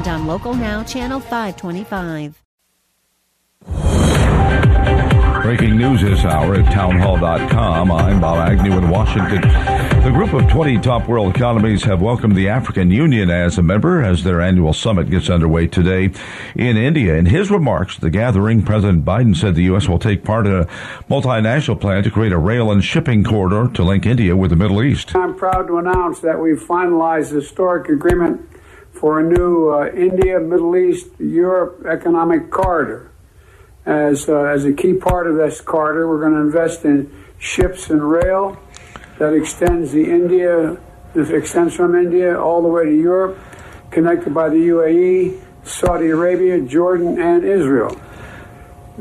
and on Local Now, Channel 525. Breaking news this hour at townhall.com. I'm Bob Agnew in Washington. The group of 20 top world economies have welcomed the African Union as a member as their annual summit gets underway today in India. In his remarks at the gathering, President Biden said the U.S. will take part in a multinational plan to create a rail and shipping corridor to link India with the Middle East. I'm proud to announce that we've finalized a historic agreement for a new uh, India, Middle East, Europe economic corridor. As, uh, as a key part of this corridor, we're going to invest in ships and rail that extends the India, that extends from India all the way to Europe, connected by the UAE, Saudi Arabia, Jordan, and Israel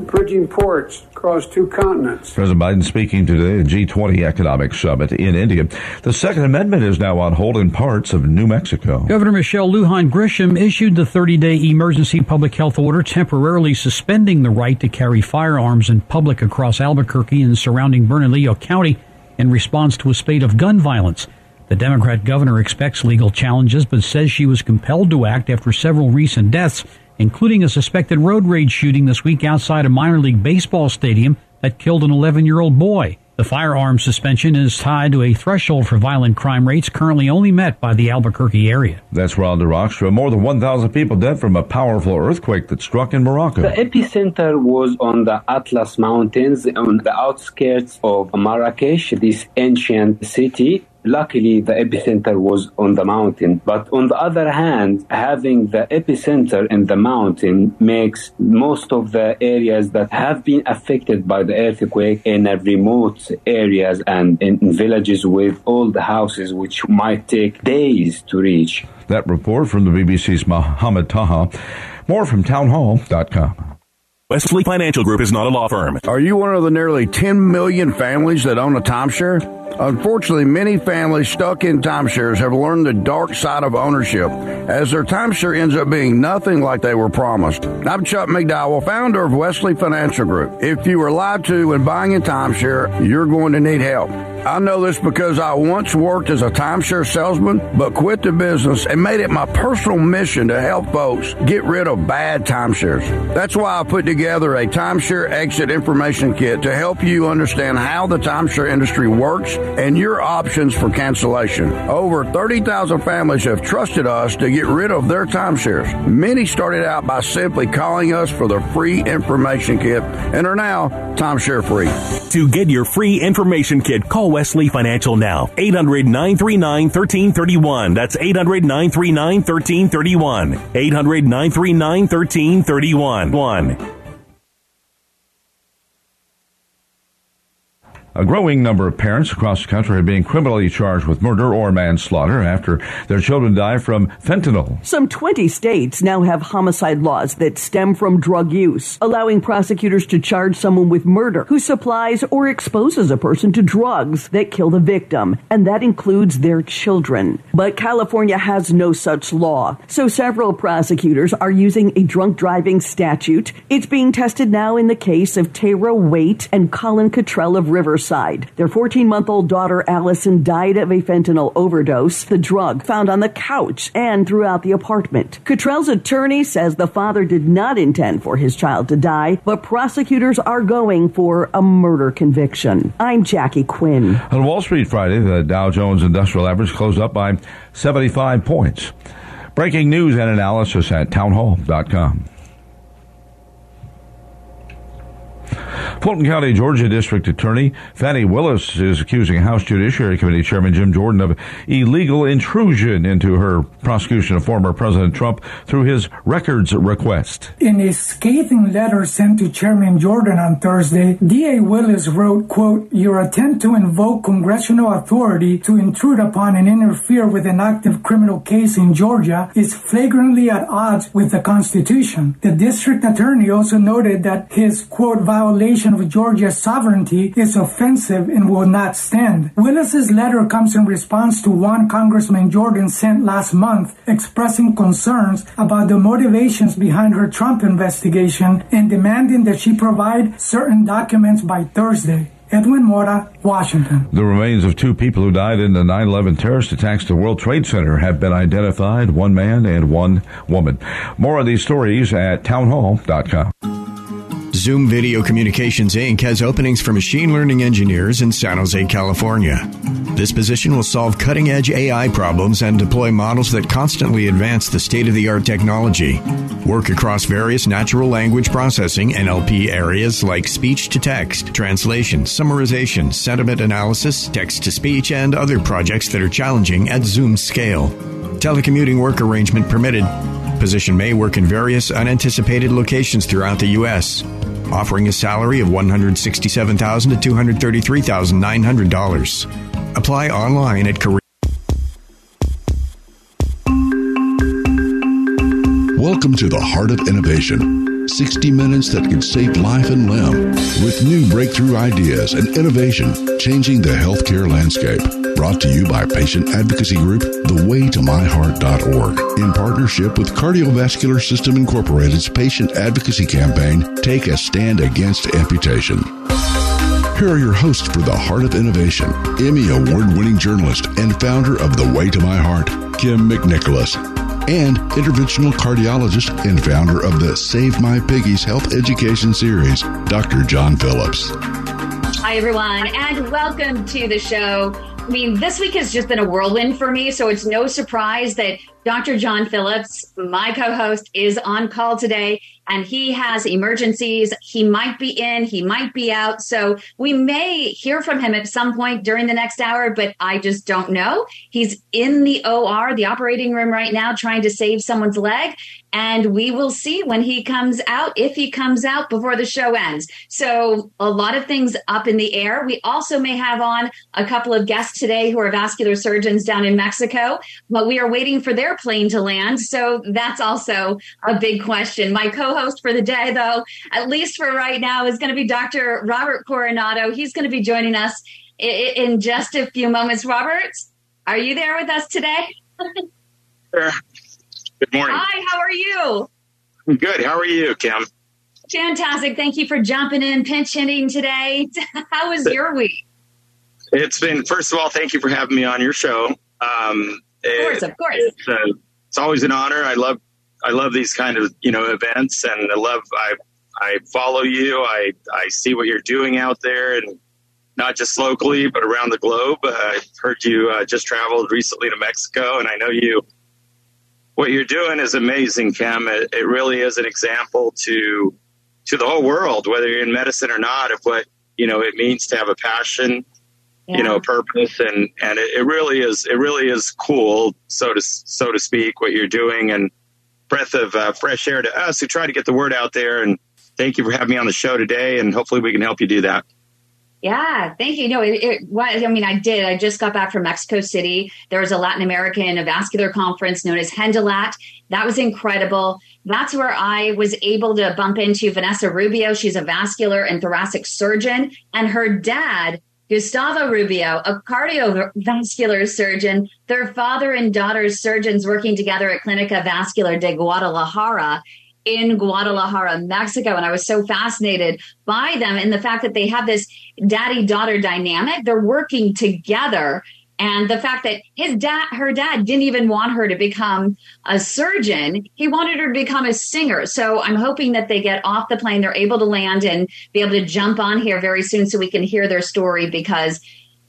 bridging ports across two continents. President Biden speaking today at the G20 Economic Summit in India. The Second Amendment is now on hold in parts of New Mexico. Governor Michelle Lujan Grisham issued the 30 day emergency public health order temporarily suspending the right to carry firearms in public across Albuquerque and surrounding Bernalillo County in response to a spate of gun violence. The Democrat governor expects legal challenges, but says she was compelled to act after several recent deaths including a suspected road rage shooting this week outside a minor league baseball stadium that killed an 11 year old boy. The firearm suspension is tied to a threshold for violent crime rates currently only met by the Albuquerque area. That's Rhonda Rockstra. More than 1,000 people dead from a powerful earthquake that struck in Morocco. The epicenter was on the Atlas Mountains on the outskirts of Marrakesh, this ancient city. Luckily, the epicenter was on the mountain. But on the other hand, having the epicenter in the mountain makes most of the areas that have been affected by the earthquake in remote areas and in villages with old houses, which might take days to reach. That report from the BBC's Mohammed Taha. More from townhall.com. Wesley Financial Group is not a law firm. Are you one of the nearly 10 million families that own a timeshare? Unfortunately, many families stuck in timeshares have learned the dark side of ownership as their timeshare ends up being nothing like they were promised. I'm Chuck McDowell, founder of Wesley Financial Group. If you were lied to when buying a timeshare, you're going to need help. I know this because I once worked as a timeshare salesman, but quit the business and made it my personal mission to help folks get rid of bad timeshares. That's why I put together a timeshare exit information kit to help you understand how the timeshare industry works and your options for cancellation. Over 30,000 families have trusted us to get rid of their timeshares. Many started out by simply calling us for the free information kit and are now timeshare free. To get your free information kit, call Wesley Financial now. 800 939 1331. That's 800 939 1331. 800 939 1331. A growing number of parents across the country are being criminally charged with murder or manslaughter after their children die from fentanyl. Some 20 states now have homicide laws that stem from drug use, allowing prosecutors to charge someone with murder who supplies or exposes a person to drugs that kill the victim, and that includes their children. But California has no such law, so several prosecutors are using a drunk driving statute. It's being tested now in the case of Tara Waite and Colin Cottrell of Riverside Their 14 month old daughter, Allison, died of a fentanyl overdose, the drug found on the couch and throughout the apartment. Cottrell's attorney says the father did not intend for his child to die, but prosecutors are going for a murder conviction. I'm Jackie Quinn. On Wall Street Friday, the Dow Jones Industrial Average closed up by 75 points. Breaking news and analysis at townhall.com. Fulton County, Georgia District Attorney Fani Willis is accusing House Judiciary Committee Chairman Jim Jordan of illegal intrusion into her prosecution of former President Trump through his records request. In a scathing letter sent to Chairman Jordan on Thursday, DA Willis wrote, quote, Your attempt to invoke congressional authority to intrude upon and interfere with an active criminal case in Georgia is flagrantly at odds with the Constitution. The district attorney also noted that his, quote, violation of Georgia's sovereignty is offensive and will not stand. Willis's letter comes in response to one Congressman Jordan sent last month expressing concerns about the motivations behind her Trump investigation and demanding that she provide certain documents by Thursday. Edwin Mora, Washington. The remains of two people who died in the 9 11 terrorist attacks to World Trade Center have been identified one man and one woman. More of these stories at townhall.com. Zoom Video Communications Inc. has openings for machine learning engineers in San Jose, California. This position will solve cutting edge AI problems and deploy models that constantly advance the state of the art technology. Work across various natural language processing NLP areas like speech to text, translation, summarization, sentiment analysis, text to speech, and other projects that are challenging at Zoom scale. Telecommuting work arrangement permitted. Position may work in various unanticipated locations throughout the U.S., offering a salary of $167,000 to $233,900. Apply online at career. Welcome to the Heart of Innovation. 60 minutes that can save life and limb with new breakthrough ideas and innovation changing the healthcare landscape. Brought to you by patient advocacy group thewaytomyheart.org in partnership with Cardiovascular System Incorporated's patient advocacy campaign Take a Stand Against Amputation. Here are your hosts for the Heart of Innovation, Emmy award winning journalist and founder of The Way to My Heart, Kym McNicholas, and interventional cardiologist and founder of the Save My Piggies Health Education Series, Dr. John Phillips. Hi, everyone, and welcome to the show. I mean, this week has just been a whirlwind for me, so it's no surprise that Dr. John Phillips, my co host, is on call today and he has emergencies. He might be in, he might be out. So we may hear from him at some point during the next hour, but I just don't know. He's in the OR, the operating room right now, trying to save someone's leg. And we will see when he comes out, if he comes out before the show ends. So a lot of things up in the air. We also may have on a couple of guests today who are vascular surgeons down in Mexico, but we are waiting for their plane to land. So that's also a big question. My co-host for the day, though, at least for right now, is going to be Dr. Robert Coronado. He's going to be joining us in just a few moments. Robert, are you there with us today? Sure. Good morning. Hi, how are you? Good. How are you, Kym? Fantastic. Thank you for jumping in, pinch hitting today. How was your week? It's been, first of all, thank you for having me on your show. Um, of course, of course. It's, uh, it's always an honor. I love, I love these kind of you know events, and I love. I I follow you. I I see what you're doing out there, and not just locally, but around the globe. Uh, I heard you uh, just traveled recently to Mexico, and I know you what you're doing is amazing, Kym. It, it, really is an example to to the whole world, whether you're in medicine or not, of what you know it means to have a passion, yeah. you know, purpose, and and it, it, really is it really is cool, so to so to speak, what you're doing, and breath of uh, fresh air to us who try to get the word out there. And thank you for having me on the show today, and hopefully we can help you do that. Yeah, thank you. No, it, it was, I mean, I did. I just got back from Mexico City. There was a Latin American vascular conference known as HENDALAT. That was incredible. That's where I was able to bump into Vanessa Rubio. She's a vascular and thoracic surgeon, and her dad, Gustavo Rubio, a cardiovascular surgeon. Their father and daughter surgeons working together at Clinica Vascular de Guadalajara in Guadalajara, Mexico. And I was so fascinated by them and the fact that they have this daddy daughter dynamic. They're working together. And the fact that his dad, her dad didn't even want her to become a surgeon. He wanted her to become a singer. So I'm hoping that they get off the plane. They're able to land and be able to jump on here very soon so we can hear their story because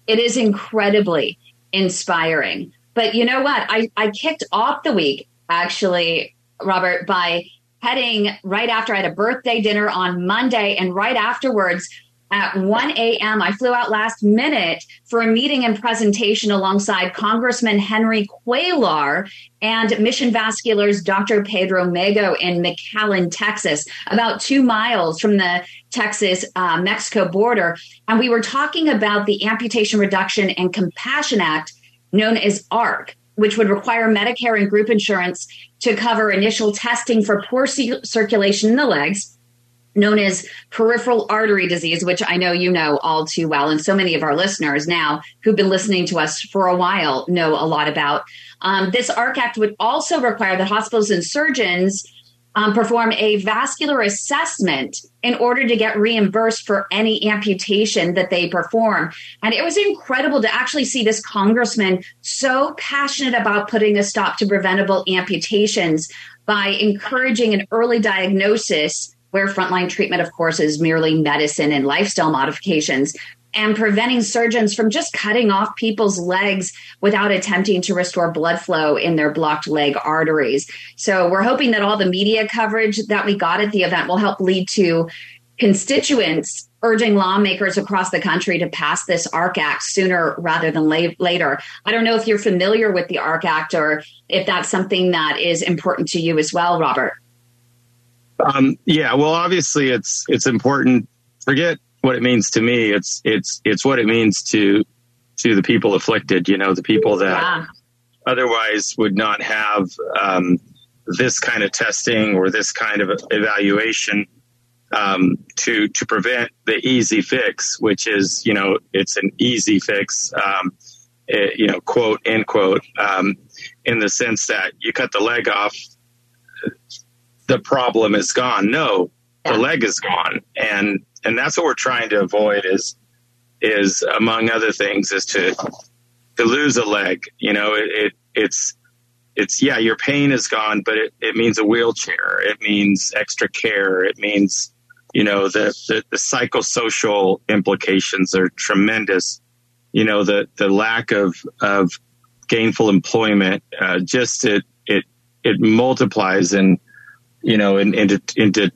it is incredibly inspiring. But you know what? I, I kicked off the week actually, Robert, by heading right after I had a birthday dinner on Monday, and right afterwards, at 1 a.m. I flew out last minute for a meeting and presentation alongside Congressman Henry Cuellar and Mission Vascular's Dr. Pedro Mego in McAllen, Texas, about two miles from the Texas uh, Mexico border. And we were talking about the Amputation Reduction and Compassion Act, known as ARC, which would require Medicare and group insurance to cover initial testing for poor circulation in the legs known as peripheral artery disease, which I know you know all too well. And so many of our listeners now who've been listening to us for a while know a lot about. Um, this ARC Act would also require that hospitals and surgeons um, perform a vascular assessment in order to get reimbursed for any amputation that they perform. And it was incredible to actually see this congressman so passionate about putting a stop to preventable amputations by encouraging an early diagnosis where frontline treatment, of course, is merely medicine and lifestyle modifications, and preventing surgeons from just cutting off people's legs without attempting to restore blood flow in their blocked leg arteries. So we're hoping that all the media coverage that we got at the event will help lead to constituents urging lawmakers across the country to pass this ARC Act sooner rather than la- later. I don't know if you're familiar with the ARC Act or if that's something that is important to you as well, Robert. Um, yeah, well, obviously, it's it's important. Forget what it means to me. It's it's it's what it means to to the people afflicted. You know, the people that yeah. otherwise would not have um, this kind of testing or this kind of evaluation um, to to prevent the easy fix, which is you know it's an easy fix. Um, it, you know, quote end quote, um, in the sense that you cut the leg off the problem is gone. No, yeah. the leg is gone, and and that's what we're trying to avoid is is among other things is to to lose a leg. You know, it, it it's it's yeah, your pain is gone, but it, it means a wheelchair. It means extra care. It means you know the, the the psychosocial implications are tremendous. You know the the lack of of gainful employment uh, just it it it multiplies and you know, in, into into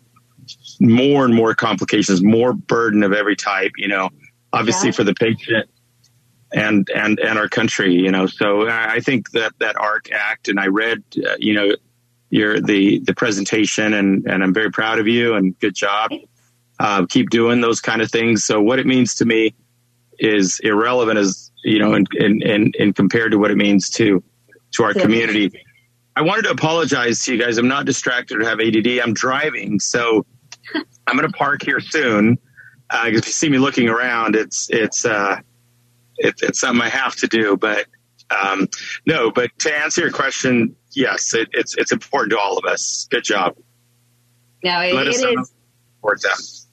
more and more complications, more burden of every type. You know, obviously yeah. for the patient and and and our country. You know, so I think that that ARC Act, and I read, uh, you know, your the the presentation, and and I'm very proud of you, and good job. Uh, keep doing those kind of things. So what it means to me is irrelevant as you know, in in in, in compared to what it means to to our community. I wanted to apologize to you guys. I'm not distracted or have ADD. I'm driving, so I'm going to park here soon. Uh, if you see me looking around, it's it's uh, it, it's something I have to do. But um, no, but to answer your question, yes, it, it's it's important to all of us. Good job. No, it, Let us it is.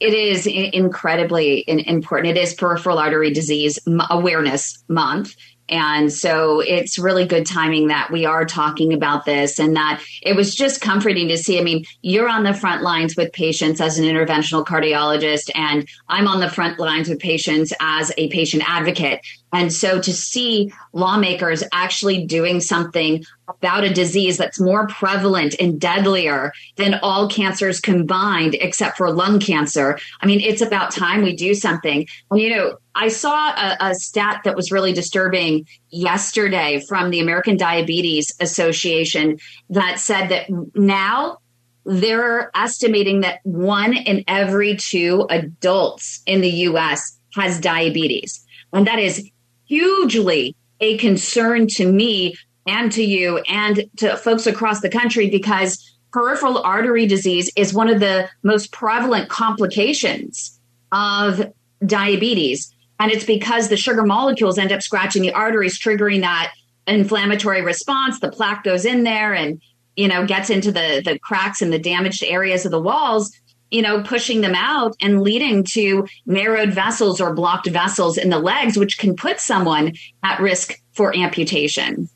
It is incredibly important. It is peripheral artery disease awareness month and so it's really good timing that we are talking about this and that it was just comforting to see. I mean, you're on the front lines with patients as an interventional cardiologist, and I'm on the front lines with patients as a patient advocate. And so to see lawmakers actually doing something about a disease that's more prevalent and deadlier than all cancers combined, except for lung cancer, I mean, it's about time we do something. You know, I saw a, a stat that was really disturbing yesterday from the American Diabetes Association that said that now they're estimating that one in every two adults in the US has diabetes. And that is hugely a concern to me and to you and to folks across the country because peripheral artery disease is one of the most prevalent complications of diabetes. And it's because the sugar molecules end up scratching the arteries, triggering that inflammatory response. The plaque goes in there and, you know, gets into the, the cracks and the damaged areas of the walls you know, pushing them out and leading to narrowed vessels or blocked vessels in the legs, which can put someone at risk for amputation.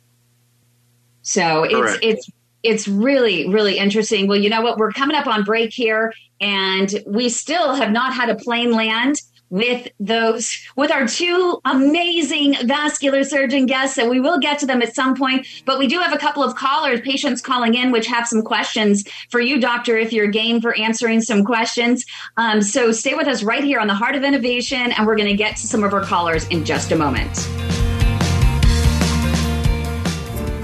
So it's it's it's really really interesting. Well, you know what? We're coming up on break here, and we still have not had a plane land with those with our two amazing vascular surgeon guests. And we will get to them at some point but we do have a couple of callers patients calling in which have some questions for you doctor if you're game for answering some questions. Um, so stay with us right here on the heart of innovation and we're going to get to some of our callers in just a moment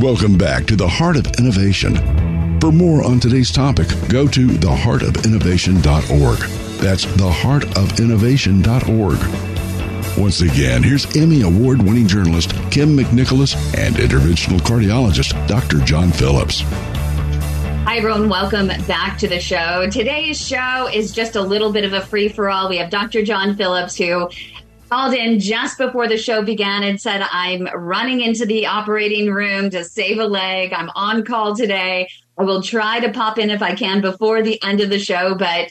Welcome back to the Heart of Innovation. For more on today's topic, go to theheartofinnovation.org. That's theheartofinnovation.org. Once again, here's Emmy Award winning journalist Kym McNicholas and interventional cardiologist Dr. John Phillips. Hi, everyone. Welcome back to the show. Today's show is just a little bit of a free for all. We have Dr. John Phillips, who called in just before the show began and said, I'm running into the operating room to save a leg. I'm on call today. I will try to pop in if I can before the end of the show, but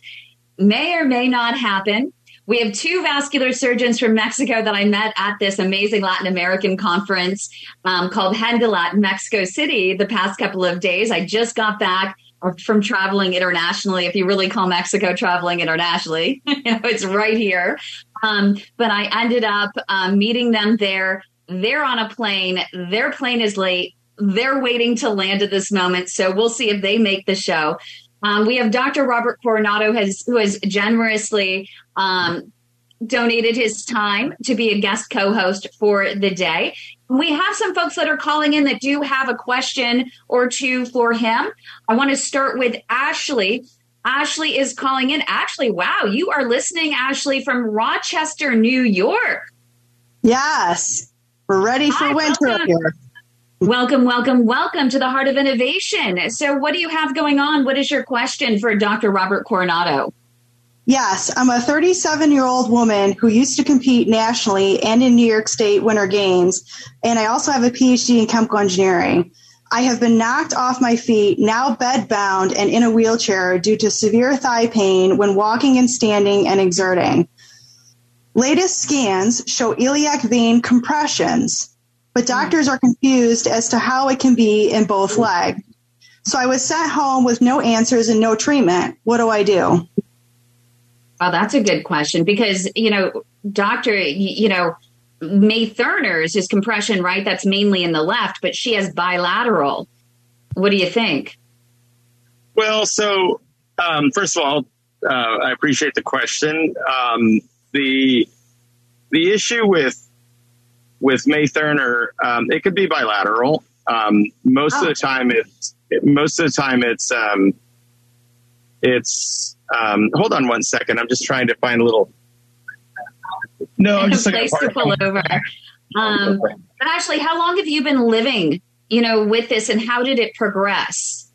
may or may not happen. We have two vascular surgeons from Mexico that I met at this amazing Latin American conference um, called Hendelat Mexico City the past couple of days. I just got back from traveling internationally, if you really call Mexico traveling internationally, you know, it's right here. Um, but I ended up um, meeting them there. They're on a plane. Their plane is late. They're waiting to land at this moment. So we'll see if they make the show. Um, we have Dr. Robert Coronado has, who has generously um, donated his time to be a guest co-host for the day. We have some folks that are calling in that do have a question or two for him. I want to start with Ashley. Ashley is calling in. Ashley, wow, you are listening, Ashley, from Rochester, New York. Yes, we're ready for Hi, winter welcome. here. Welcome, welcome, welcome to the Heart of Innovation. So, what do you have going on? What is your question for Dr. Robert Coronado? Yes, I'm a 37 year old woman who used to compete nationally and in New York State Winter Games, and I also have a PhD in chemical engineering. I have been knocked off my feet, now bedbound and in a wheelchair due to severe thigh pain when walking and standing and exerting. Latest scans show iliac vein compressions, but hmm. doctors are confused as to how it can be in both legs. So I was sent home with no answers and no treatment. What do I do? Well, that's a good question because, you know, doctor, you know, May Thurner's is compression, right? That's mainly in the left, but she has bilateral. What do you think? Well, so um, first of all, uh, I appreciate the question. Um, the the issue with with May Thurner, um, it could be bilateral. Um, most oh. of the time, it's most of the time it's um, it's um, hold on one second. I'm just trying to find a little. No, I'm just a place to pull over. Um, but Ashley, how long have you been living, you know, with this, and how did it progress?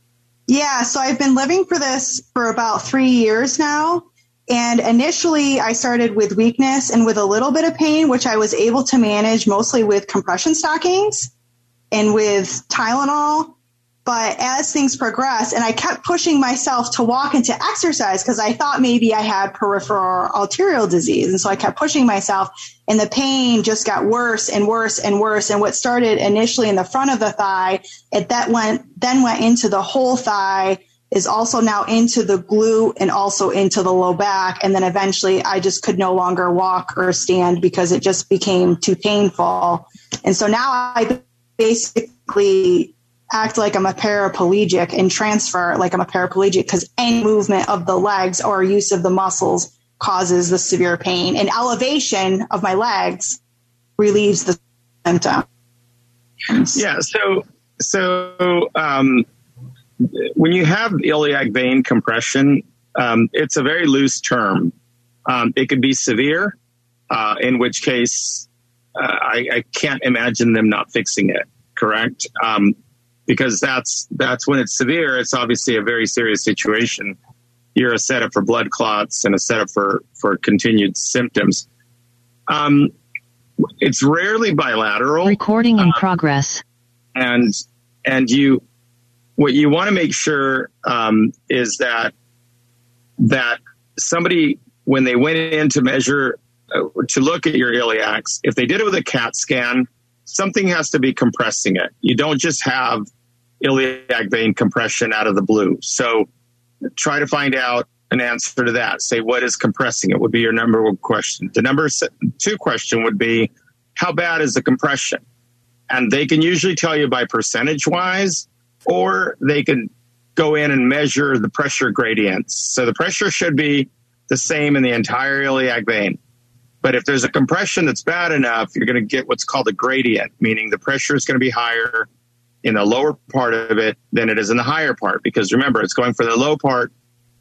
Yeah, so I've been living for this for about three years now. And initially, I started with weakness and with a little bit of pain, which I was able to manage mostly with compression stockings and with Tylenol. But as things progressed, and I kept pushing myself to walk into exercise because I thought maybe I had peripheral arterial disease. And so I kept pushing myself, and the pain just got worse and worse and worse. And what started initially in the front of the thigh, it that went then went into the whole thigh, is also now into the glute and also into the low back. And then eventually I just could no longer walk or stand because it just became too painful. And so now I basically act like I'm a paraplegic and transfer like I'm a paraplegic because any movement of the legs or use of the muscles causes the severe pain, and elevation of my legs relieves the symptom. Yeah. So, so um, when you have iliac vein compression, um, it's a very loose term. Um, it could be severe, uh, in which case uh, I, I, can't imagine them not fixing it. Correct, um, because that's that's when it's severe. It's obviously a very serious situation. You're a setup for blood clots and a setup for for continued symptoms. Um, it's rarely bilateral. Recording in uh, progress. And and you what you want to make sure um, is that that somebody when they went in to measure uh, to look at your iliacs, if they did it with a CAT scan, something has to be compressing it. You don't just have iliac vein compression out of the blue. So try to find out an answer to that. Say what is compressing it would be your number one question. The number two question would be how bad is the compression? And they can usually tell you by percentage wise, or they can go in and measure the pressure gradients. So the pressure should be the same in the entire iliac vein. But if there's a compression that's bad enough, you're going to get what's called a gradient, meaning the pressure is going to be higher in the lower part of it than it is in the higher part. Because remember, it's going from the low part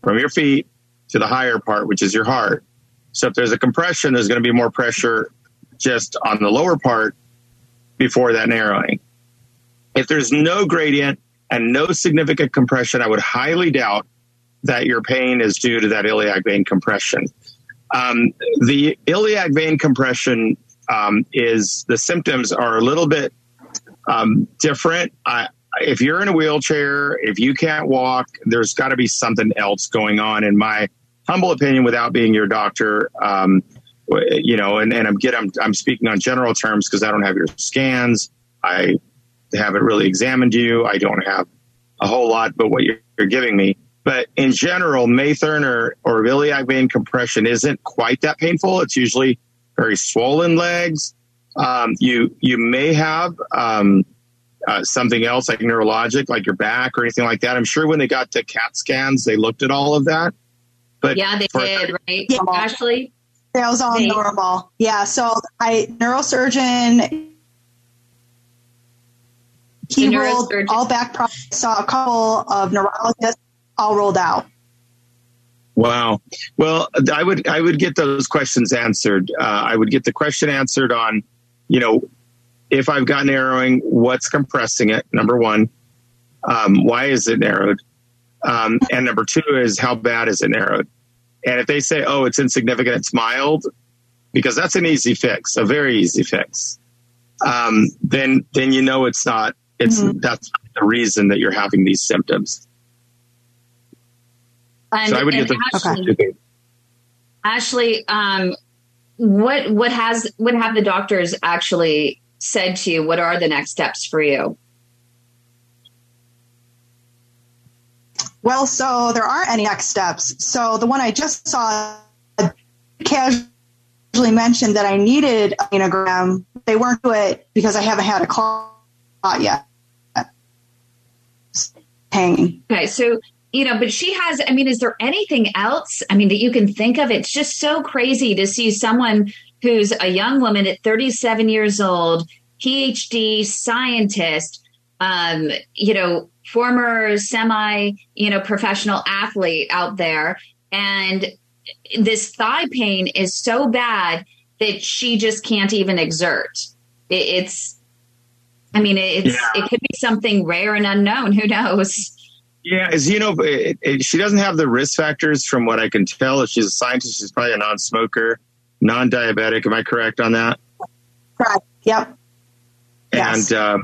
from your feet to the higher part, which is your heart. So if there's a compression, there's going to be more pressure just on the lower part before that narrowing. If there's no gradient and no significant compression, I would highly doubt that your pain is due to that iliac vein compression. Um, the iliac vein compression um, is the symptoms are a little bit um, different. I, if you're in a wheelchair, if you can't walk, there's got to be something else going on. In my humble opinion, without being your doctor, um, you know, and, and I'm get I'm, I'm speaking on general terms because I don't have your scans. I haven't really examined you. I don't have a whole lot, but what you're, you're giving me. But in general, May Thurner or iliac vein compression isn't quite that painful. It's usually very swollen legs. Um, you you may have um, uh, something else like neurologic, like your back or anything like that. I'm sure when they got to CAT scans, they looked at all of that. But yeah, they for, did, right? Yeah. Ashley, that was all normal. Yeah. So I neurosurgeon. He rolled all back problems. Saw a couple of neurologists all rolled out. Wow. Well, I would I would get those questions answered. Uh, I would get the question answered on, you know, if I've got narrowing, what's compressing it? Number one, um, why is it narrowed? Um, and number two is how bad is it narrowed? And if they say, oh, it's insignificant, it's mild, because that's an easy fix, a very easy fix, um, then then you know it's not. It's mm-hmm. that's the reason that you're having these symptoms. And, so I would get the Ashley, okay. Ashley, um, what what has what have the doctors actually said to you? What are the next steps for you? Well, so there aren't any next steps. So the one I just saw casually mentioned that I needed a venogram. They weren't do it because I haven't had a clot yet. Hanging. Okay, so you know, but she has. I mean, is there anything else? I mean, that you can think of? It's just so crazy to see someone who's a young woman at 37 years old, PhD scientist, um, you know, former semi, you know, professional athlete out there. And this thigh pain is so bad that she just can't even exert. It, it's, I mean, it's, yeah. it could be something rare and unknown. Who knows? Yeah, as you know, it, it, she doesn't have the risk factors from what I can tell. If she's a scientist, she's probably a non-smoker, non-diabetic. Am I correct on that? Correct. Yep. And yes. uh,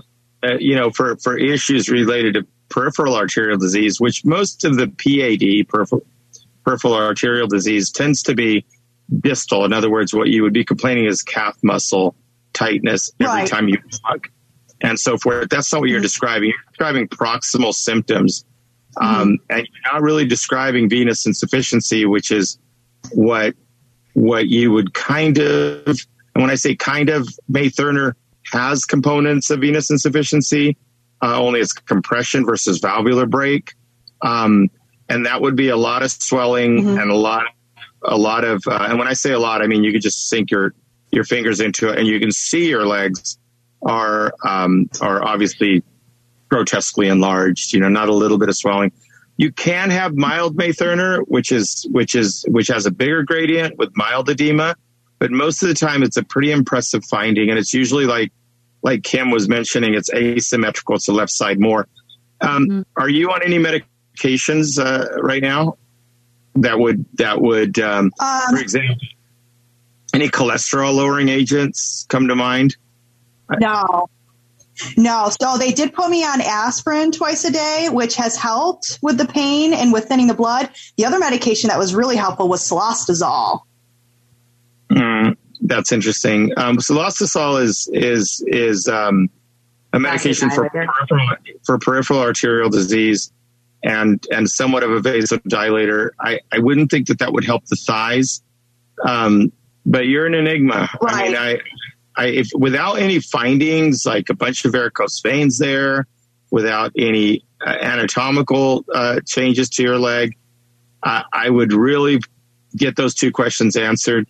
uh, you know, for for issues related to peripheral arterial disease, which most of the PAD, peripheral, peripheral arterial disease, tends to be distal. In other words, what you would be complaining is calf muscle tightness every right. time you walk and so forth. That's not what you're mm-hmm. describing. You're describing proximal symptoms. Um, mm-hmm. And you're not really describing venous insufficiency, which is what what you would kind of. And when I say kind of, May Thurner has components of venous insufficiency, uh, only it's compression versus valvular break. Um, and that would be a lot of swelling mm-hmm. and a lot a lot of, uh, and when I say a lot, I mean you could just sink your your fingers into it, and you can see your legs are um, are obviously grotesquely enlarged. You know, not a little bit of swelling. You can have mild May-Thurner, which is which is which has a bigger gradient with mild edema, but most of the time it's a pretty impressive finding, and it's usually like like Kym was mentioning, it's asymmetrical to the left side more. Um, mm-hmm. Are you on any medications uh, right now that would that would, um, um, for example, any cholesterol lowering agents come to mind? No, no. So they did put me on aspirin twice a day, which has helped with the pain and with thinning the blood. The other medication that was really helpful was cilostazol. Mm, that's interesting. Um, cilostazol is is is um, a medication for peripheral, for peripheral arterial disease and and somewhat of a vasodilator. I, I wouldn't think that that would help the thighs, um, but you're an enigma. Right. I mean, I, I if without any findings, like a bunch of varicose veins there, without any uh, anatomical uh, changes to your leg, uh, I would really get those two questions answered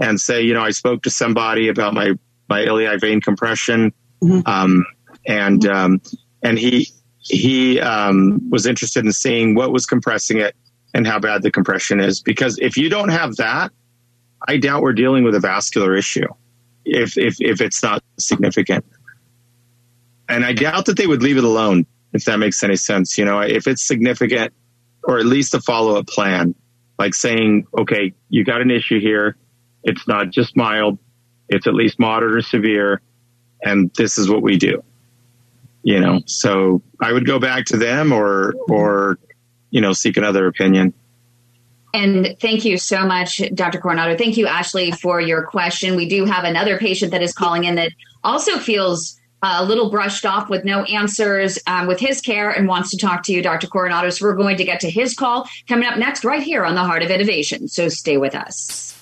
and say, you know, I spoke to somebody about my my iliac vein compression, mm-hmm. um, and um, and he he um, was interested in seeing what was compressing it and how bad the compression is. Because if you don't have that, I doubt we're dealing with a vascular issue. If if if it's not significant, and I doubt that they would leave it alone if that makes any sense. You know, if it's significant, or at least a follow up plan, like saying, okay, you got an issue here it's not just mild. It's at least moderate or severe. And this is what we do. You know, so I would go back to them or, or, you know, seek another opinion. And thank you so much, Dr. Coronado. Thank you, Ashley, for your question. We do have another patient that is calling in that also feels uh, a little brushed off with no answers um, with his care and wants to talk to you, Dr. Coronado. So we're going to get to his call coming up next, right here on the Heart of Innovation. So stay with us.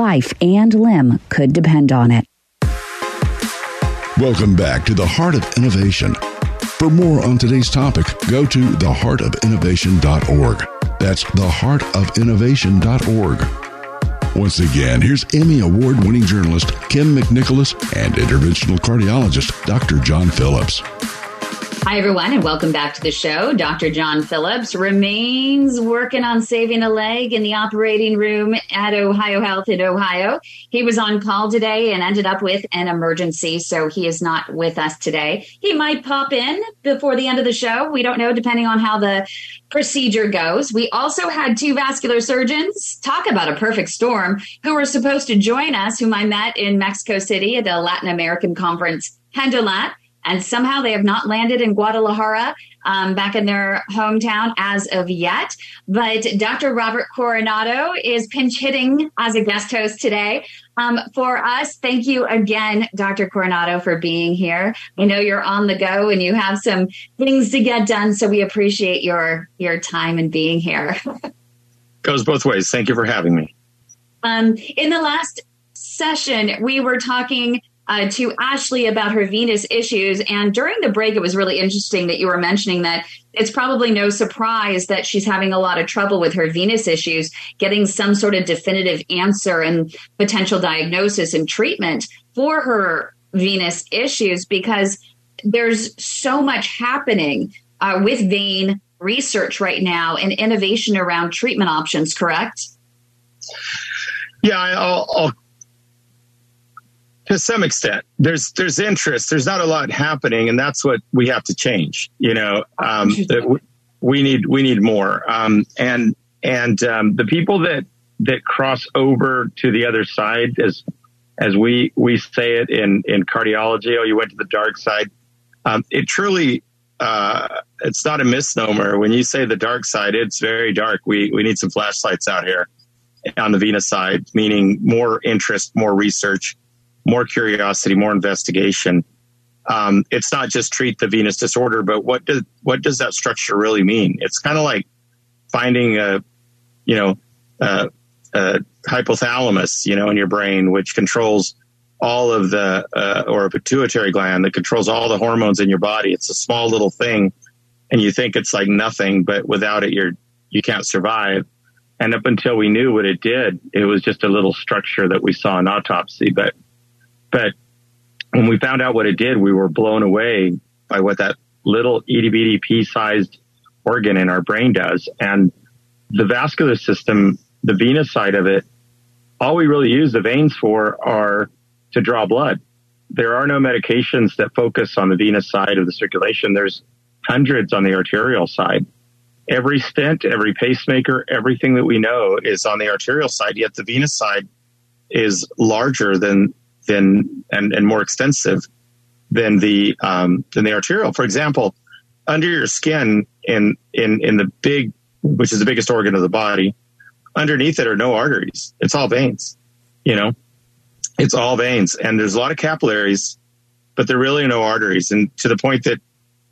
life and limb could depend on it. Welcome back to the Heart of Innovation. For more on today's topic, go to theheartofinnovation.org. That's theheartofinnovation.org. Once again, here's Emmy Award winning journalist Kym McNicholas and interventional cardiologist Dr. John Phillips. Hi, everyone, and welcome back to the show. Dr. John Phillips remains working on saving a leg in the operating room at Ohio Health in Ohio. He was on call today and ended up with an emergency, so he is not with us today. He might pop in before the end of the show. We don't know, depending on how the procedure goes. We also had two vascular surgeons talk about a perfect storm who were supposed to join us, whom I met in Mexico City at the Latin American conference, Hendolat and somehow they have not landed in Guadalajara um, back in their hometown as of yet. But Dr. Robert Coronado is pinch hitting as a guest host today. Um, for us, thank you again, Dr. Coronado, for being here. I know you're on the go and you have some things to get done, so we appreciate your your time and being here. Goes both ways. Thank you for having me. Um, in the last session, we were talking uh, to Ashley about her venous issues. And during the break, it was really interesting that you were mentioning that it's probably no surprise that she's having a lot of trouble with her venous issues, getting some sort of definitive answer and potential diagnosis and treatment for her venous issues because there's so much happening uh, with vein research right now and innovation around treatment options, correct? Yeah, I'll, I'll to some extent there's there's interest. There's not a lot happening and that's what we have to change you know um, we need we need more. Um, and and um, the people that that cross over to the other side as as we we say it in in cardiology oh you went to the dark side. Um, it truly uh, it's not a misnomer. When you say the dark side it's very dark. We we need some flashlights out here on the venous side meaning more interest more research more curiosity, more investigation. Um, it's not just treat the venous disorder, but what does what does that structure really mean? It's kind of like finding a, you know, a, a, hypothalamus, you know, in your brain, which controls all of the, uh, or a pituitary gland that controls all the hormones in your body. It's a small little thing, and you think it's like nothing, but without it, you're you can't survive. And up until we knew what it did, it was just a little structure that we saw in autopsy, but but when we found out what it did, we were blown away by what that little itty bitty pea sized organ in our brain does. And the vascular system, the venous side of it, all we really use the veins for are to draw blood. There are no medications that focus on the venous side of the circulation. There's hundreds on the arterial side. Every stent, every pacemaker, everything that we know is on the arterial side, yet the venous side is larger than than and, and more extensive than the um, than the arterial. For example, under your skin in in in the big, which is the biggest organ of the body, underneath it are no arteries. It's all veins. You know, it's all veins, and there's a lot of capillaries, but there really are no arteries. And to the point that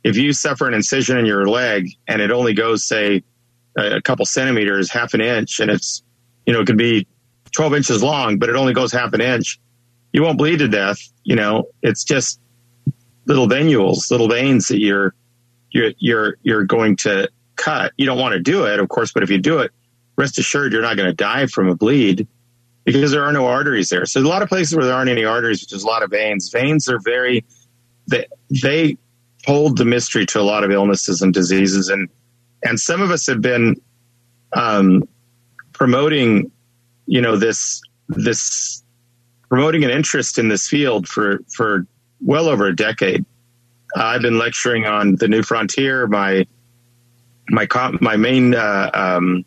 if you suffer an incision in your leg and it only goes, say, a couple centimeters, half an inch, and it's you know it could be 12 inches long, but it only goes half an inch you won't bleed to death. You know, it's just little venules, little veins that you're you're you're you're going to cut. You don't want to do it, of course, but if you do it, rest assured you're not going to die from a bleed because there are no arteries there. So a lot of places where there aren't any arteries, which is a lot of veins. Veins are very they they hold the mystery to a lot of illnesses and diseases, and and some of us have been um, promoting, you know, this this promoting an interest in this field for for well over a decade. Uh, I've been lecturing on the new frontier. My my my main uh, um,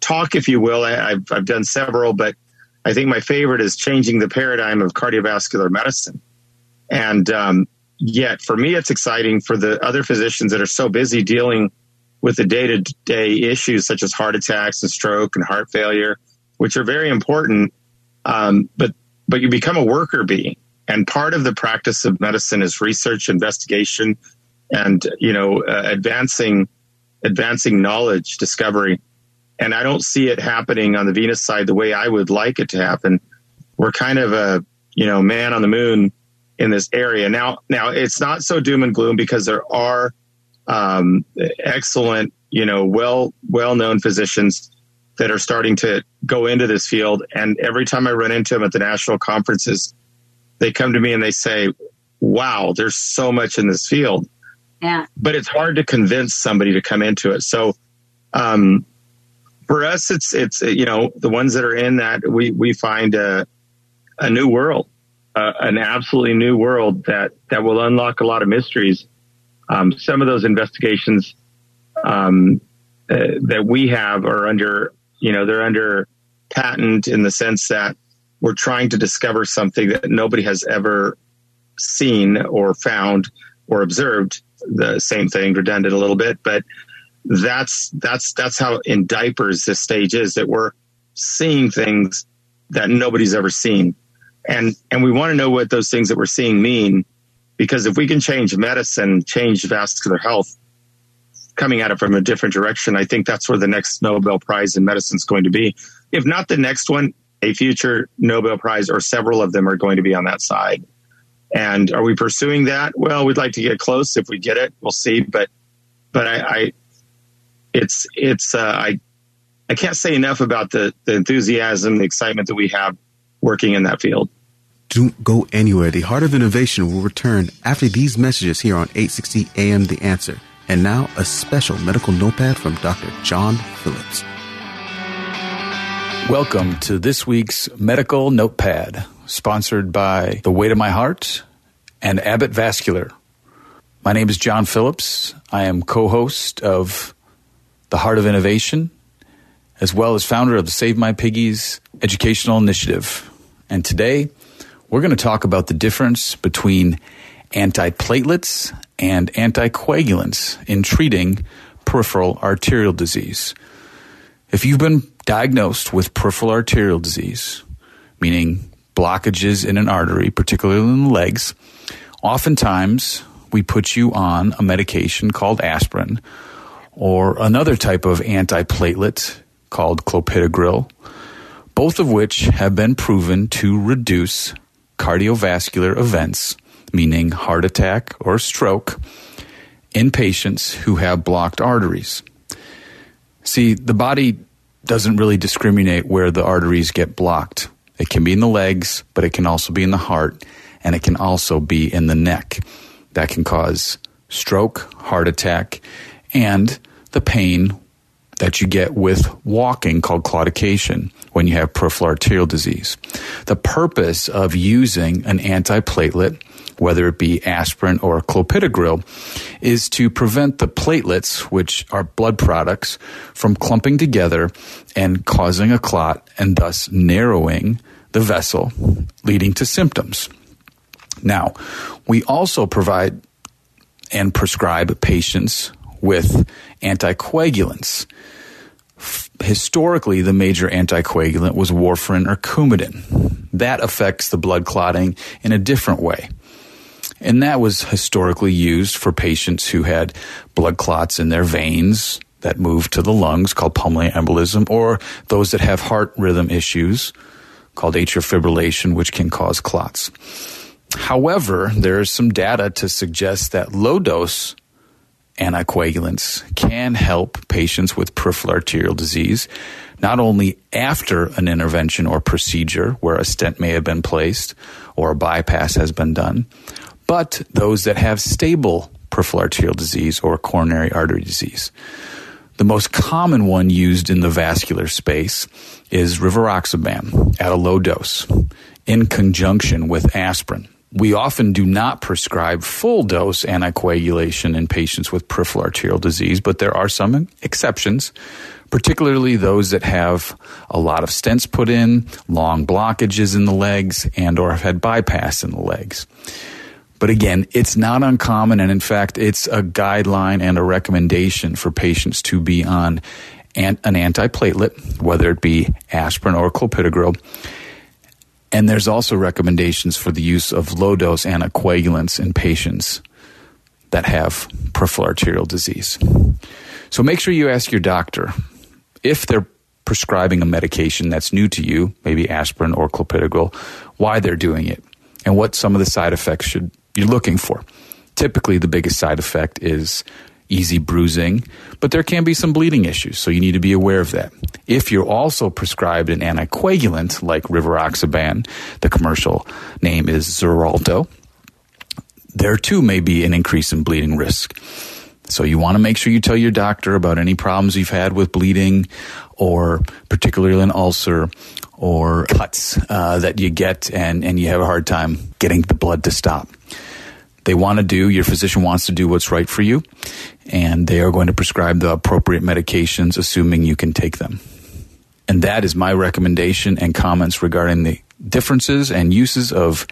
talk, if you will, I, have I've done several, but I think my favorite is changing the paradigm of cardiovascular medicine. And um, yet, for me, it's exciting. For the other physicians that are so busy dealing with the day to day issues such as heart attacks and stroke and heart failure, which are very important. Um, but but you become a worker bee. And part of the practice of medicine is research, investigation, and you know, uh, advancing advancing knowledge, discovery. And I don't see it happening on the venous side the way I would like it to happen. We're kind of a you know man on the moon in this area now. Now it's not so doom and gloom because there are um, excellent, you know, well well known physicians that are starting to go into this field. And every time I run into them at the national conferences, they come to me and they say, wow, there's so much in this field. Yeah. But it's hard to convince somebody to come into it. So, um, for us, it's, it's, you know, the ones that are in that we, we find a, a new world, uh, an absolutely new world that, that will unlock a lot of mysteries. Um, some of those investigations, um, uh, that we have are under you know, they're under patent in the sense that we're trying to discover something that nobody has ever seen or found or observed. The same thing, redundant a little bit, but that's that's that's how in diapers this stage is that we're seeing things that nobody's ever seen, and and we want to know what those things that we're seeing mean, because if we can change medicine, change vascular health, coming at it from a different direction. I think that's where the next Nobel Prize in medicine is going to be. If not the next one, a future Nobel Prize, or several of them are going to be on that side. And are we pursuing that? Well, we'd like to get close. If we get it, we'll see. But, but I, I it's, it's, uh, I, I can't say enough about the, the enthusiasm, the excitement that we have working in that field. Don't go anywhere. The Heart of Innovation will return after these messages here on 860 AM The Answer. And now a special medical notepad from Dr. John Phillips. Welcome to this week's medical notepad, sponsored by The Way to My Heart and Abbott Vascular. My name is John Phillips. I am co host of The Heart of Innovation, as well as founder of the Save My Piggies Educational Initiative. And today, we're going to talk about the difference between antiplatelets and anticoagulants in treating peripheral arterial disease. If you've been diagnosed with peripheral arterial disease, meaning blockages in an artery, particularly in the legs, oftentimes we put you on a medication called aspirin or another type of antiplatelet called clopidogrel, both of which have been proven to reduce cardiovascular events, meaning heart attack or stroke, in patients who have blocked arteries. See, the body doesn't really discriminate where the arteries get blocked. It can be in the legs, but it can also be in the heart, and it can also be in the neck. That can cause stroke, heart attack, and the pain that you get with walking called claudication when you have peripheral arterial disease. The purpose of using an antiplatelet whether it be aspirin or clopidogrel, is to prevent the platelets, which are blood products, from clumping together and causing a clot and thus narrowing the vessel, leading to symptoms. Now, we also provide and prescribe patients with anticoagulants. Historically, the major anticoagulant was warfarin or Coumadin. That affects the blood clotting in a different way. And that was historically used for patients who had blood clots in their veins that moved to the lungs called pulmonary embolism or those that have heart rhythm issues called atrial fibrillation, which can cause clots. However, there is some data to suggest that low dose anticoagulants can help patients with peripheral arterial disease, not only after an intervention or procedure where a stent may have been placed or a bypass has been done, but those that have stable peripheral arterial disease or coronary artery disease. The most common one used in the vascular space is rivaroxaban at a low dose in conjunction with aspirin. We often do not prescribe full dose anticoagulation in patients with peripheral arterial disease, but there are some exceptions, particularly those that have a lot of stents put in, long blockages in the legs, and or have had bypass in the legs. But again, it's not uncommon. And in fact, it's a guideline and a recommendation for patients to be on an, antiplatelet, whether it be aspirin or clopidogrel. And there's also recommendations for the use of low dose anticoagulants in patients that have peripheral arterial disease. So make sure you ask your doctor if they're prescribing a medication that's new to you, maybe aspirin or clopidogrel, why they're doing it and what some of the side effects should you're looking for. Typically, the biggest side effect is easy bruising, but there can be some bleeding issues, so you need to be aware of that. If you're also prescribed an anticoagulant like rivaroxaban, the commercial name is Xarelto, there too may be an increase in bleeding risk. So you want to make sure you tell your doctor about any problems you've had with bleeding or particularly an ulcer or cuts uh, that you get and, and you have a hard time getting the blood to stop. They want to do, your physician wants to do what's right for you, and they are going to prescribe the appropriate medications, assuming you can take them. And that is my recommendation and comments regarding the differences and uses of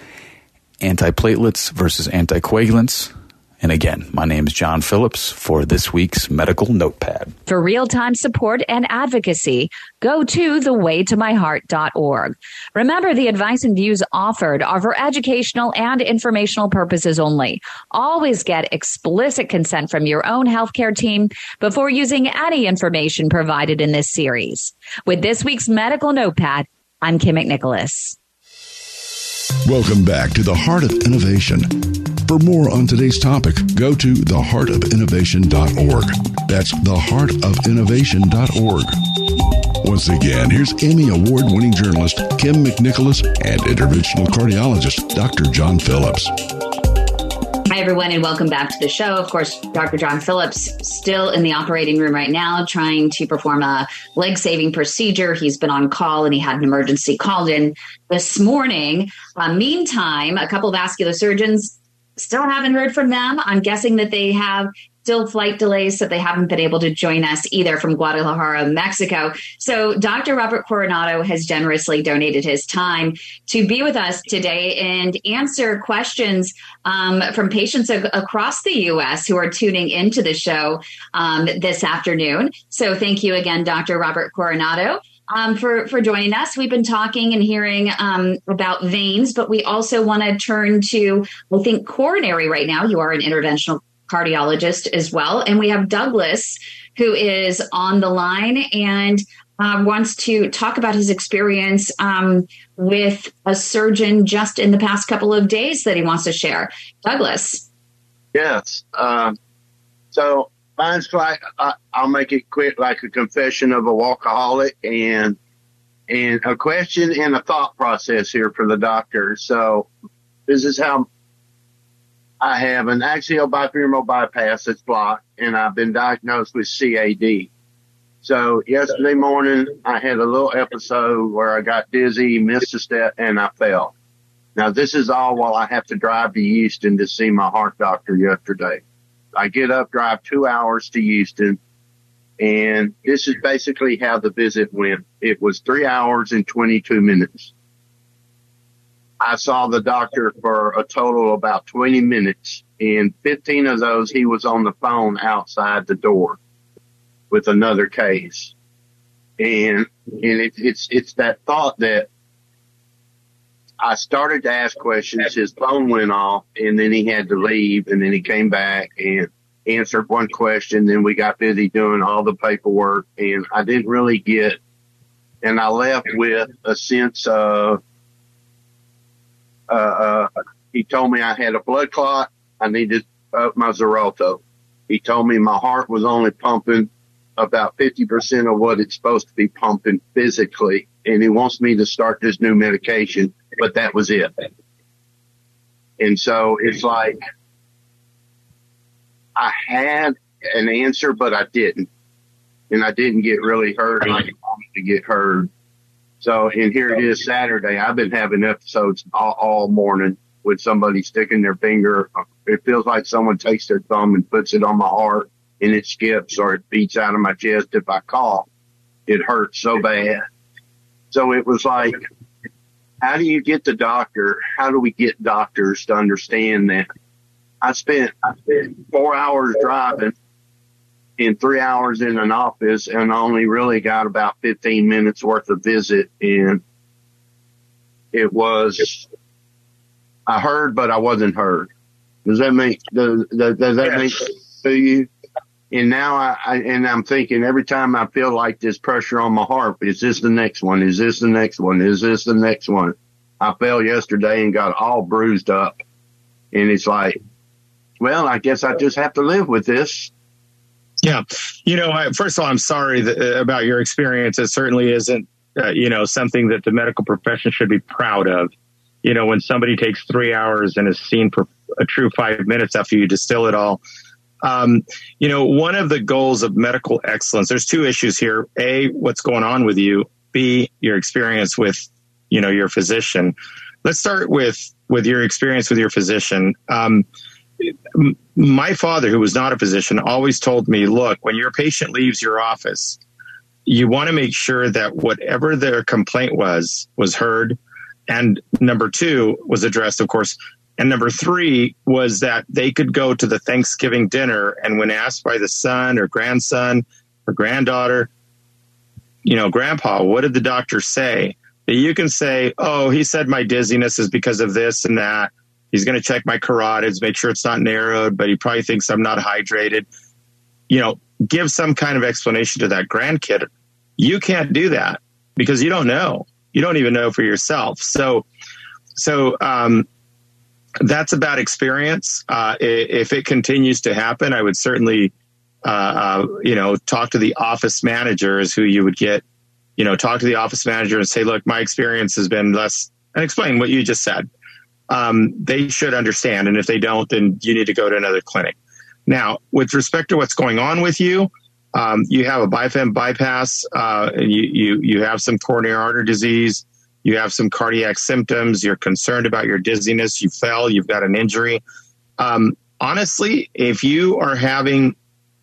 antiplatelets versus anticoagulants. And again, my name is John Phillips for this week's Medical Notepad. For real time support and advocacy, go to thewaytomyheart.org. Remember, the advice and views offered are for educational and informational purposes only. Always get explicit consent from your own healthcare team before using any information provided in this series. With this week's Medical Notepad, I'm Kym McNicholas. Welcome back to the Heart of Innovation. For more on today's topic, go to theheartofinnovation.org. That's theheartofinnovation.org. Once again, here's Emmy Award winning journalist Kym McNicholas and interventional cardiologist Dr. John Phillips. Hi, everyone, and welcome back to the show. Of course, Dr. John Phillips still in the operating room right now, trying to perform a leg saving procedure. He's been on call and he had an emergency called in this morning. Uh, meantime, a couple of vascular surgeons still haven't heard from them. I'm guessing that they have still flight delays, so they haven't been able to join us either from Guadalajara, Mexico. So Dr. Robert Coronado has generously donated his time to be with us today and answer questions um, from patients ag- across the U.S. who are tuning into the show um, this afternoon. So thank you again, Dr. Robert Coronado. Um, for for joining us. We've been talking and hearing um, about veins, but we also want to turn to I think coronary right now. You are an interventional cardiologist as well. And we have Douglas, who is on the line and um, wants to talk about his experience um, with a surgeon just in the past couple of days that he wants to share. Douglas. Yes. Um, so mine's like uh, I'll make it quick, like a confession of a walkaholic, and and a question and a thought process here for the doctor. So this is how I have an axial bifemoral bypass that's blocked, and I've been diagnosed with CAD. So yesterday morning, I had a little episode where I got dizzy, missed a step, and I fell. Now this is all while I have to drive to Houston to see my heart doctor yesterday. I get up, drive two hours to Houston, and this is basically how the visit went. It was three hours and 22 minutes. I saw the doctor for a total of about 20 minutes and 15 of those he was on the phone outside the door with another case. And, and it, it's, it's that thought that I started to ask questions. His phone went off and then he had to leave and then he came back and answered one question. Then we got busy doing all the paperwork and I didn't really get, and I left with a sense of, uh, uh, he told me I had a blood clot. I needed up my Xarelto. He told me my heart was only pumping about 50% of what it's supposed to be pumping physically. And he wants me to start this new medication, but that was it. And so it's like I had an answer, but I didn't. And I didn't get really heard like I wanted to get heard. So, and here it is Saturday. I've been having episodes all, all morning with somebody sticking their finger. It feels like someone takes their thumb and puts it on my heart and it skips or it beats out of my chest if I cough. It hurts so bad. So it was like, how do you get the doctor? How do we get doctors to understand that? I spent, I spent four hours driving and three hours in an office and only really got about 15 minutes worth of visit. And it was, I heard, but I wasn't heard. Does that make, does, does, does that yes. make sense to you? And now I, I, and I'm thinking every time I feel like this pressure on my heart, is this the next one? Is this the next one? Is this the next one? I fell yesterday and got all bruised up. And it's like, well, I guess I just have to live with this. Yeah. You know, I, first of all, I'm sorry that, uh, about your experience. It certainly isn't, uh, you know, something that the medical profession should be proud of. You know, when somebody takes three hours and is seen for a true five minutes after you distill it all. Um, you know, one of the goals of medical excellence, there's two issues here. A, what's going on with you. B, your experience with, you know, your physician. Let's start with, with your experience with your physician. Um, my father, who was not a physician, always told me, look, when your patient leaves your office, you want to make sure that whatever their complaint was, was heard. And number two was addressed, of course. And number three was that they could go to the Thanksgiving dinner and when asked by the son or grandson or granddaughter, you know, grandpa, what did the doctor say? You can say, oh, he said my dizziness is because of this and that He's going to check my carotids, make sure it's not narrowed, but he probably thinks I'm not hydrated. You know, give some kind of explanation to that grandkid. You can't do that because you don't know. you don't even know for yourself. So, so um, that's about experience. Uh, if it continues to happen, I would certainly, uh, uh, you know, talk to the office managers who you would get, you know, talk to the office manager and say, look, my experience has been less, and explain what you just said. Um, they should understand. And if they don't, then you need to go to another clinic. Now, with respect to what's going on with you, um, you have a bifem bypass, uh, and you, you, you have some coronary artery disease you have some cardiac symptoms, you're concerned about your dizziness, you fell, you've got an injury. Um, honestly, if you are having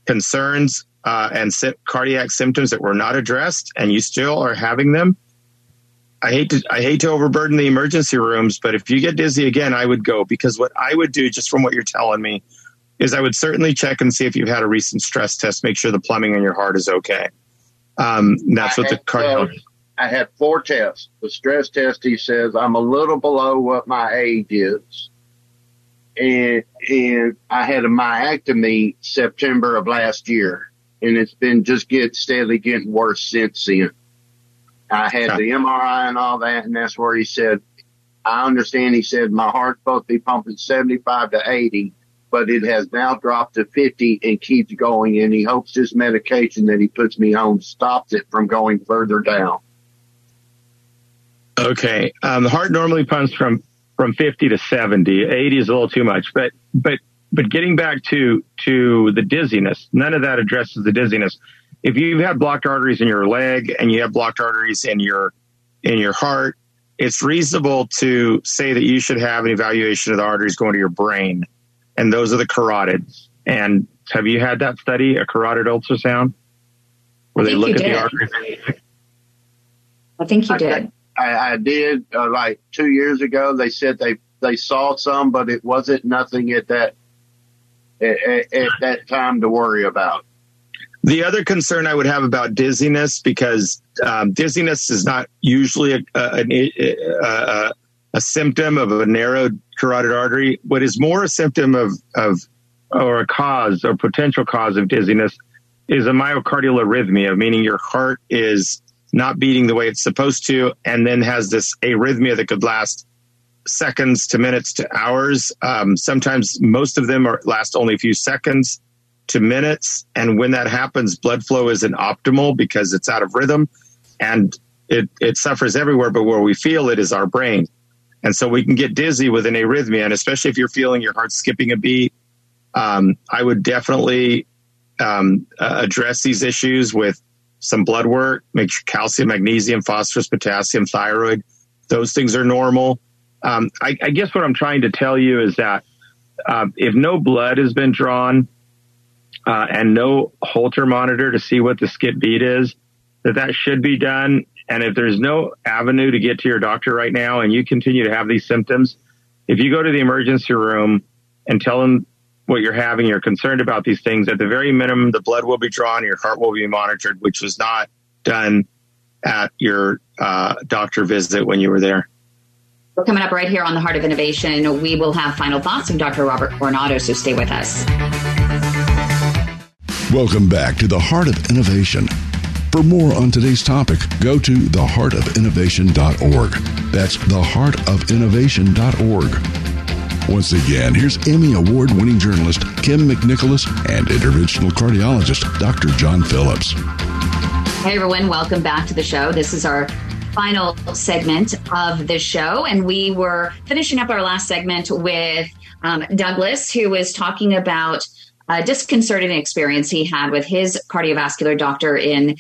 concerns uh, and cardiac symptoms that were not addressed and you still are having them, I hate to I hate to overburden the emergency rooms, but if you get dizzy again, I would go because what I would do, just from what you're telling me, is I would certainly check and see if you've had a recent stress test, make sure the plumbing in your heart is okay. Um, that's what the cardiologist. I had four tests. The stress test, he says, I'm a little below what my age is. And, and I had a myectomy September of last year. And it's been just get steadily getting worse since then. I had the MRI and all that. And that's where he said, I understand. He said, my heart's supposed to be pumping 75 to 80, but it has now dropped to 50 and keeps going. And he hopes this medication that he puts me on stops it from going further down. Okay. Um, the heart normally pumps from, from 50 to 70. 80 is a little too much, but, but, but getting back to, to the dizziness, none of that addresses the dizziness. If you've had blocked arteries in your leg and you have blocked arteries in your, in your heart, it's reasonable to say that you should have an evaluation of the arteries going to your brain. And those are the carotids. And have you had that study, a carotid ultrasound, where they look at did. the arteries? I think you did. I, I did uh, like two years ago. They said they they saw some, but it wasn't nothing at that at, at that time to worry about. The other concern I would have about dizziness, because um, dizziness is not usually a, a, a, a, symptom of a narrowed carotid artery. What is more a symptom of, of or a cause or potential cause of dizziness is a myocardial arrhythmia, meaning your heart is not beating the way it's supposed to, and then has this arrhythmia that could last seconds to minutes to hours. Um, sometimes most of them are last only a few seconds to minutes. And when that happens, blood flow isn't optimal because it's out of rhythm and it, it suffers everywhere. But where we feel it is our brain. And so we can get dizzy with an arrhythmia. And especially if you're feeling your heart skipping a beat, um, I would definitely um, address these issues with some blood work, make sure calcium, magnesium, phosphorus, potassium, thyroid, those things are normal. Um, I, I, guess what I'm trying to tell you is that uh, if no blood has been drawn uh, and no Holter monitor to see what the skip beat is, that that should be done. And if there's no avenue to get to your doctor right now and you continue to have these symptoms, if you go to the emergency room and tell them what you're having, you're concerned about these things, at the very minimum, the blood will be drawn, your heart will be monitored, which was not done at your uh, doctor visit when you were there. We're coming up right here on the Heart of Innovation. We will have final thoughts from Dr. Robert Coronado, so stay with us. Welcome back to the Heart of Innovation. For more on today's topic, go to theheartofinnovation.org. That's theheartofinnovation.org. Once again, here's Emmy Award winning journalist Kym McNicholas and interventional cardiologist Dr. John Phillips. Hey, everyone, welcome back to the show. This is our final segment of the show, and we were finishing up our last segment with um, Douglas, who was talking about a disconcerting experience he had with his cardiovascular doctor in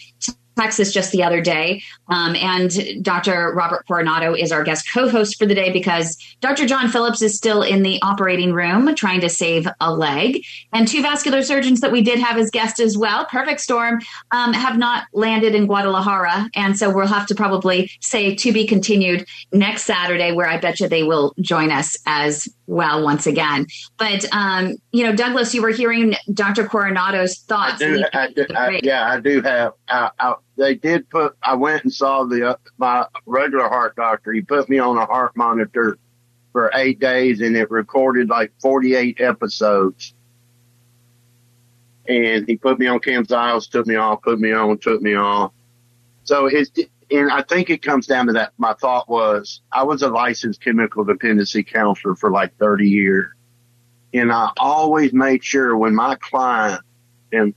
Texas just the other day. Um, and Dr. Robert Coronado is our guest co host for the day because Dr. John Phillips is still in the operating room trying to save a leg. And two vascular surgeons that we did have as guests as well, Perfect Storm, um, have not landed in Guadalajara. And so we'll have to probably say to be continued next Saturday, where I bet you they will join us as well once again. But, um, you know, Douglas, you were hearing Dr. Coronado's thoughts. I do, I do, I, yeah, I do have. I, they did put. I went and saw the uh, my regular heart doctor. He put me on a heart monitor for eight days, and it recorded like forty eight episodes. And he put me on Camzyos, took me off, put me on, took me off. So it's and I think it comes down to that. My thought was I was a licensed chemical dependency counselor for like 30 years. And I always made sure when my client and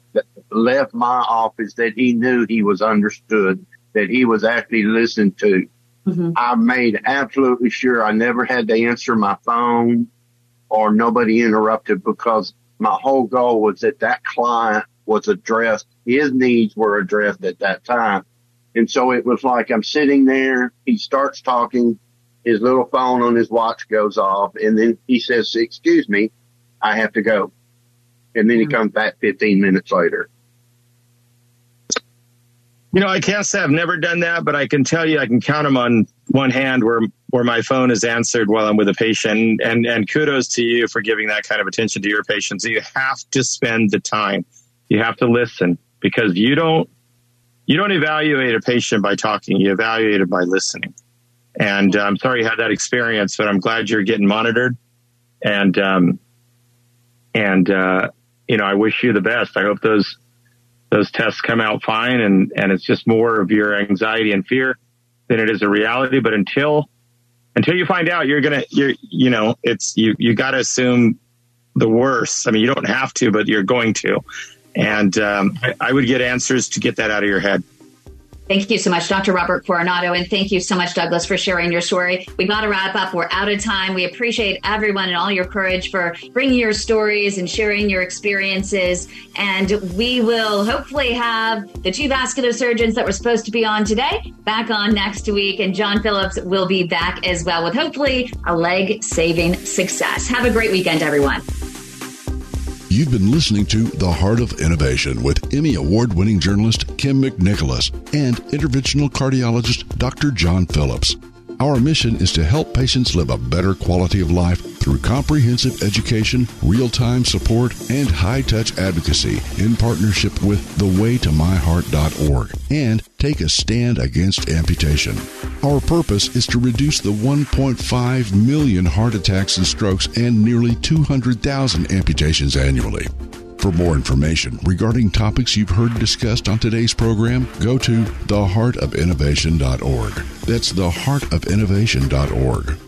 left my office that he knew he was understood, that he was actually listened to. Mm-hmm. I made absolutely sure I never had to answer my phone or nobody interrupted because my whole goal was that that client was addressed. His needs were addressed at that time. And so it was like I'm sitting there. He starts talking. His little phone on his watch goes off and then he says, excuse me, I have to go. And then he mm-hmm. comes back 15 minutes later. You know, I can't say I've never done that, but I can tell you I can count them on one hand where where my phone is answered while I'm with a patient. And and kudos to you for giving that kind of attention to your patients. You have to spend the time. You have to listen because you don't you don't evaluate a patient by talking. You evaluate it by listening. And uh, I'm sorry you had that experience, but I'm glad you're getting monitored. And um, and uh, you know, I wish you the best. I hope those those tests come out fine and, and it's just more of your anxiety and fear than it is a reality. But until, until you find out, you're going to, you're, you know, it's, you, you got to assume the worst. I mean, you don't have to, but you're going to. And um, I, I would get answers to get that out of your head. Thank you so much, Dr. Robert Coronado. And thank you so much, Douglas, for sharing your story. We've got to wrap up. We're out of time. We appreciate everyone and all your courage for bringing your stories and sharing your experiences. And we will hopefully have the two vascular surgeons that were supposed to be on today back on next week. And John Phillips will be back as well with hopefully a leg saving success. Have a great weekend, everyone. You've been listening to The Heart of Innovation with Emmy Award winning journalist Kym McNicholas and interventional cardiologist Dr. John Phillips. Our mission is to help patients live a better quality of life through comprehensive education, real time support, and high touch advocacy in partnership with thewaytomyheart.org and take a stand against amputation. Our purpose is to reduce the 1.5 million heart attacks and strokes and nearly 200,000 amputations annually. For more information regarding topics you've heard discussed on today's program, go to theheartofinnovation.org. That's theheartofinnovation.org.